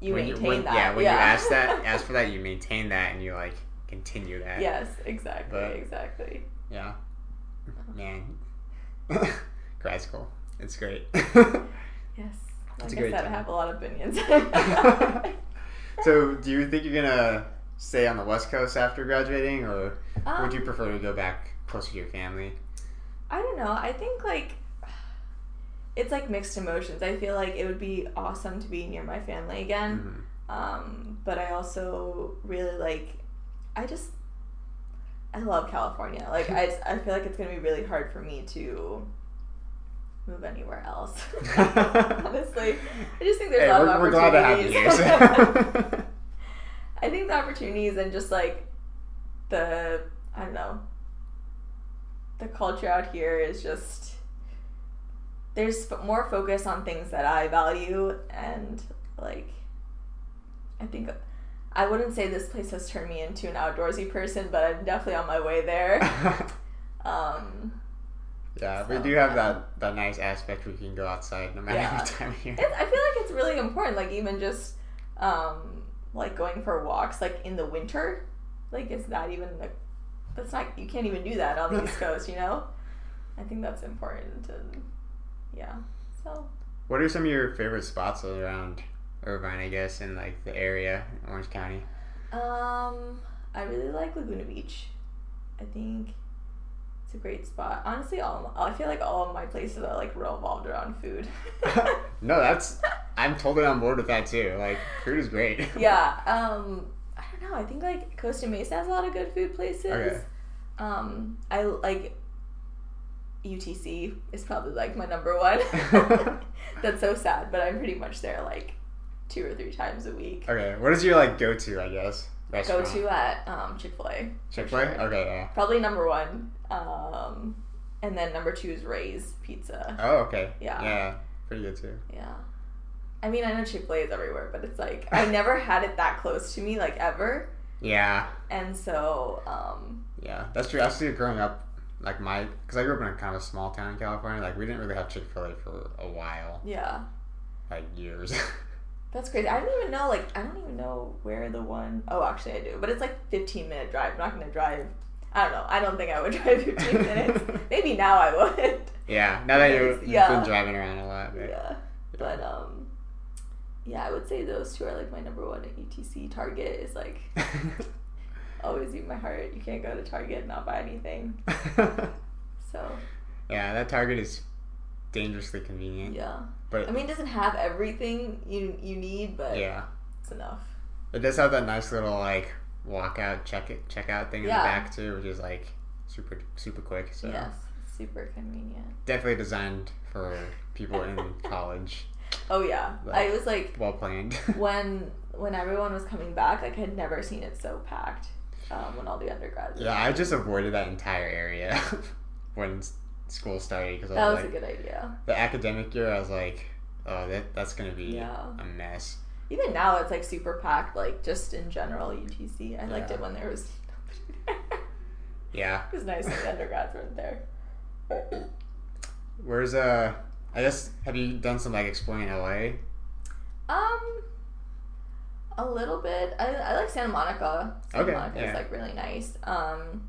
you when maintain when, that. Yeah, when you ask that, ask for that, you maintain that, and you like continue that. yes, exactly, But- exactly. Yeah. Man, grad school, it's great. Yes. It's I I time. have a lot of opinions. so, do you think you're gonna stay on the West Coast after graduating, or Um, would you prefer to go back closer to your family? I don't know. I think like it's like mixed emotions. I feel like it would be awesome to be near my family again. Mhm. Um, but I also really like I just I love California. Like I I feel like it's gonna be really hard for me to move anywhere else. Honestly, I just think there's Hey, a lot we're, of we're glad to have you opportunities. I think the opportunities and just like the I don't know the culture out here is just there's more focus on things that I value and like I think I wouldn't say this place has turned me into an outdoorsy person, but I'm definitely on my way there. Um, yeah, we do have yeah. that that nice aspect we can go outside no matter Yeah. what time of year. It's, I feel like it's really important. Like even just um, like going for walks, like in the winter. Like it's not even like that's not you can't even do that on the East Coast, you know? I think that's important and yeah. So What are some of your favorite spots around Irvine, I guess, in like the area, Orange County? um, I really like Laguna Beach. I think it's a great spot. Honestly, all I feel like all of my places are like revolved around food. no, that's I'm totally on board with that too. Like food is great. yeah. Um, I don't know. I think like Costa Mesa has a lot of good food places. Okay. Um, I like UTC is probably like my number one. That's so sad, but I'm pretty much there like two or three times a week. Okay, what is your like go to? I guess go to at um, Chick Fil A. Chick Fil A. Okay, yeah. Probably number one. Um, and then number two is Ray's Pizza. Oh, okay. Yeah. Yeah, pretty good too. Yeah. I mean, I know Chick Fil A is everywhere, but it's like I never had it that close to me, like ever. Yeah, And so, um, yeah, that's true. I Actually, growing up, like my, because I grew up in a kind of small town in California. Like we didn't really have Chick Fil A for a while, yeah, like years. that's crazy. I don't even know, like, I don't even know where the one oh actually I do, but it's like 15 minute drive. I'm not gonna drive. I don't know. I don't think I would drive 15 minutes. Maybe now I would. yeah, now that you've yeah. been driving around a lot, but yeah, but um, yeah, I would say those two are like my number one UTC. Target is like always in my heart. You can't go to Target and not buy anything. So yeah, that Target is dangerously convenient. yeah, But I mean, it doesn't have everything you you need, but yeah, it's enough. it does have that nice little like walkout check it checkout thing in the back too, which is like super super quick. So Yes, super convenient. definitely designed for people in college. Oh yeah, Like- I was like Well planned. when when everyone was coming back, like I'd never seen it so packed. Um, when all the undergrads. were yeah, I just avoided that entire area when school started because I that was, was a like good idea. the academic year. I was like, oh, that that's gonna be Yeah. a mess. Even now, it's like super packed. Like just in general, UTC. I liked it when there was. Yeah. it was nice when the undergrads weren't there. Where's uh? I guess have you done some like exploring LA? Um, a little bit. I, I like Santa Monica. Santa Okay, Monica yeah. is like really nice. Um,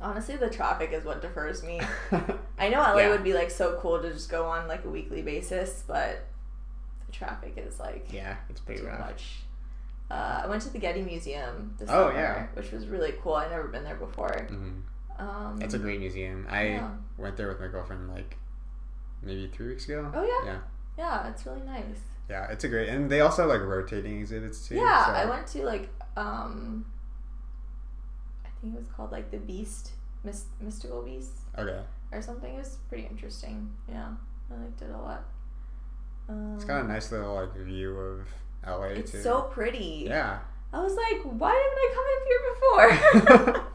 honestly, the traffic is what defers me. I know LA Yeah. would be like so cool to just go on like a weekly basis, but the traffic is like yeah, it's pretty too rough. much. Uh, I went to the Getty Museum this Oh, summer, yeah. which was really cool. I'd never been there before. hmm Um, It's a great museum. I yeah. went there with my girlfriend like maybe three weeks ago. Oh yeah, Yeah, yeah, it's really nice. yeah, it's a great, and they also have like rotating exhibits too. Yeah, so- I went to like um, think it was called like the Beast, Myst- Mystical Beast Okay, or something. It was pretty interesting. Yeah, I liked it a lot. Um, it's got a nice little like view of LA It's too. so pretty. yeah. I was like, why didn't I come up here before?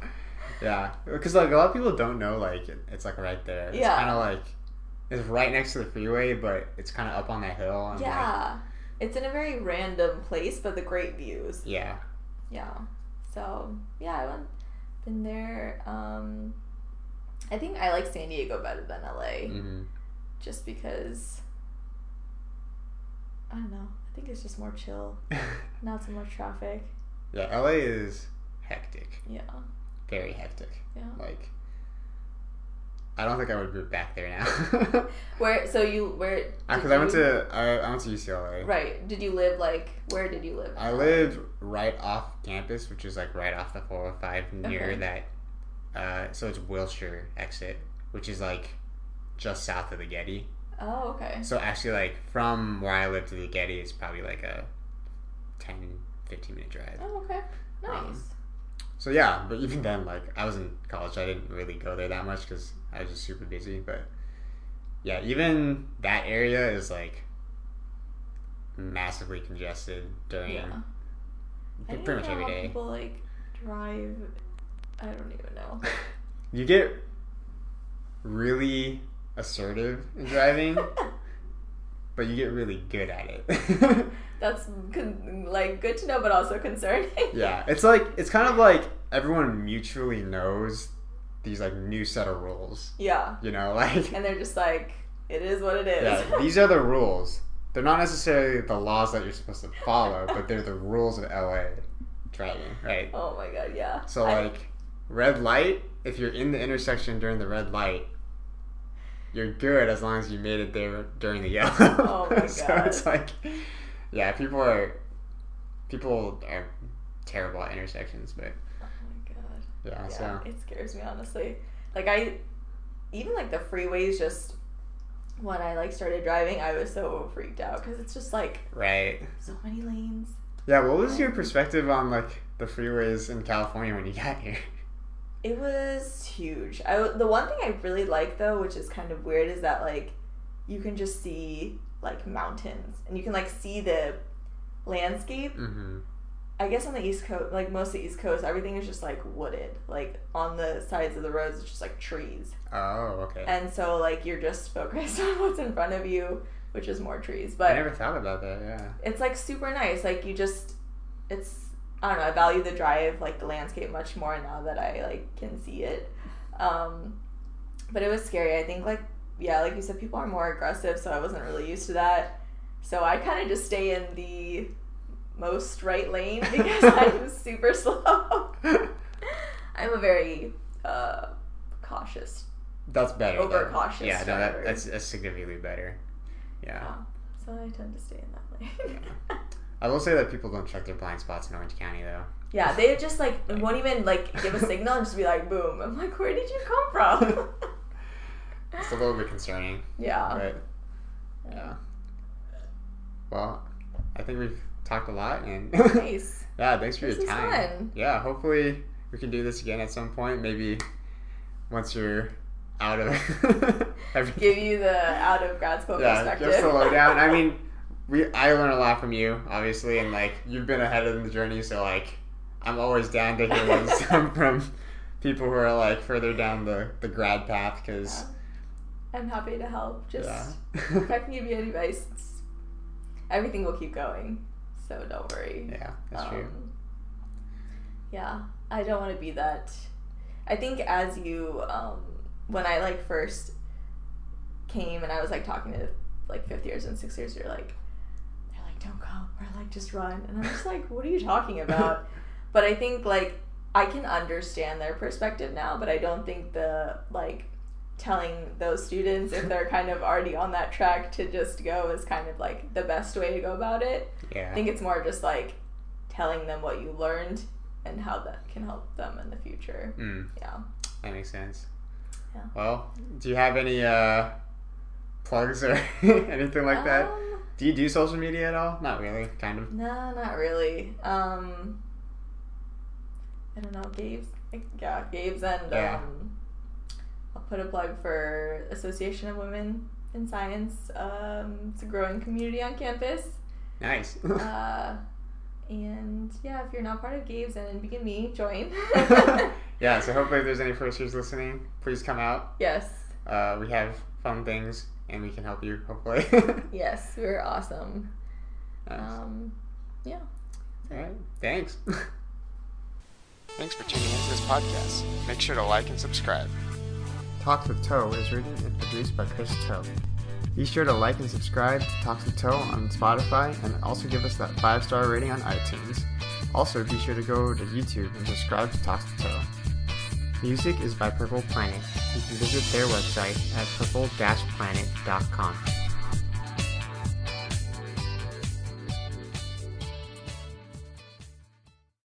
yeah, because like a lot of people don't know like it, it's like right there. It's Yeah. kind of like it's right next to the freeway, but it's kind of up on that hill. And, like, yeah, it's in a very random place, but the great views. yeah. Yeah. So yeah, I went, been there. Um, I think I like San Diego better than LA, hmm just because. I don't know. I think it's just more chill, not so much traffic. yeah, LA is hectic, Yeah. very hectic. Yeah. Like, I don't think I would be back there now. Where? So you where? Because I went to I, I went to UCLA. Right. Did you live like? Where did you live? I live right off campus, which is like right off the 405 near Okay. that. Uh, so it's Wilshire exit, which is like just south of the Getty. Oh, okay. So actually, like from where I live to the Getty, is probably like a 10, 15 minute drive. Oh, okay. Nice. Um, So yeah, but even then, like I was in college, I didn't really go there that much because I was just super busy. But yeah, even that area is like massively congested during yeah. Pretty much every. People like drive. I don't even know. You get really assertive in driving, but you get really good at it. That's con- like good to know, but also concerning. yeah, it's like it's kind of like everyone mutually knows these like new set of rules. Yeah. You know, like And they're just like, it is what it is. yeah, these are the rules. They're not necessarily the laws that you're supposed to follow, but they're the rules of LA driving, right? oh my god, yeah. So I- like red light, if you're in the intersection during the red light, you're good as long as you made it there during the yellow. Oh my god. so it's like yeah, people are people are terrible at intersections, but. Yeah, Yeah, so it scares me honestly. Like I, even like the freeways, just when I like started driving, I was so freaked out because it's just like right. so many lanes. Yeah, what was your perspective on like the freeways in California when you got here? It was huge. I the one thing I really like though, which is kind of weird, is that like you can just see like mountains and you can like see the landscape. Mm-hmm. I guess on the East Coast, like most of the East Coast, everything is just like wooded. Like on the sides of the roads, it's just like trees. Oh, okay. And so like you're just focused on what's in front of you, which is more trees. But I never thought about that. Yeah. it's like super nice. Like you just it's I don't know, I value the drive, like the landscape much more now that I like can see it. Um but it was scary. I think like yeah, like you said, people are more aggressive, so I wasn't really used to that. So I kinda just stay in the most right lane because I'm super slow. I'm a very uh cautious That's better. though. Overcautious Yeah, no, that, that's, that's significantly better. Yeah. Yeah. So I tend to stay in that lane. I will say that people don't check their blind spots in Orange County though. yeah, they just like won't even like give a signal and just be like boom. I'm like, where did you come from? It's a little bit concerning, yeah. but yeah. Well, I think we've talked a lot, and Nice. yeah, thanks for This your time. fun. Yeah, hopefully we can do this again at some point. Maybe once you're out of Give you the out of grad school yeah, perspective. just the lowdown. I mean, we I learn a lot from you, obviously, and like you've been ahead of the journey, so like I'm always down to hear wisdom from people who are like further down the the grad path because I'm happy to help. Just yeah, if I can give you any advice, everything will keep going. So don't worry. yeah, that's true. Um, Yeah, I don't want to be that. I think as you, um, when I like first came and I was like talking to like fifth years and sixth years, you're like, they're like, don't go, or like just run, and I'm just like, what are you talking about? but I think like I can understand their perspective now, but I don't think the like telling those students if they're kind of already on that track to just go is kind of like the best way to go about it. Yeah, I think it's more just like telling them what you learned and how that can help them in the future. mm, Yeah. that makes sense. Yeah. Well, do you have any uh plugs or anything like that? Um, Do you do social media at all? Not really, kind of. no, not really. Um, I don't know, Gabe's. Yeah, Gabe's and Yeah. um, put a plug for Association of Women in Science. Um, it's a growing community on campus. Nice. Uh, and yeah, if you're not part of Gabe's and Beacon Me, join. yeah, so hopefully if there's any first years listening, please come out. yes. Uh, we have fun things and we can help you, hopefully. Yes, we're awesome. Nice. Um, yeah. All right, thanks. Thanks for tuning into this podcast. Make sure to like and subscribe. Talks with Toh is written and produced by Chris Toh. Be sure to like and subscribe to Talks with Toh on Spotify and also give us that five star rating on iTunes. Also, be sure to go to YouTube and subscribe to Talks with Toh. Music is by Purple Planet. You can visit their website at purple-planet.com.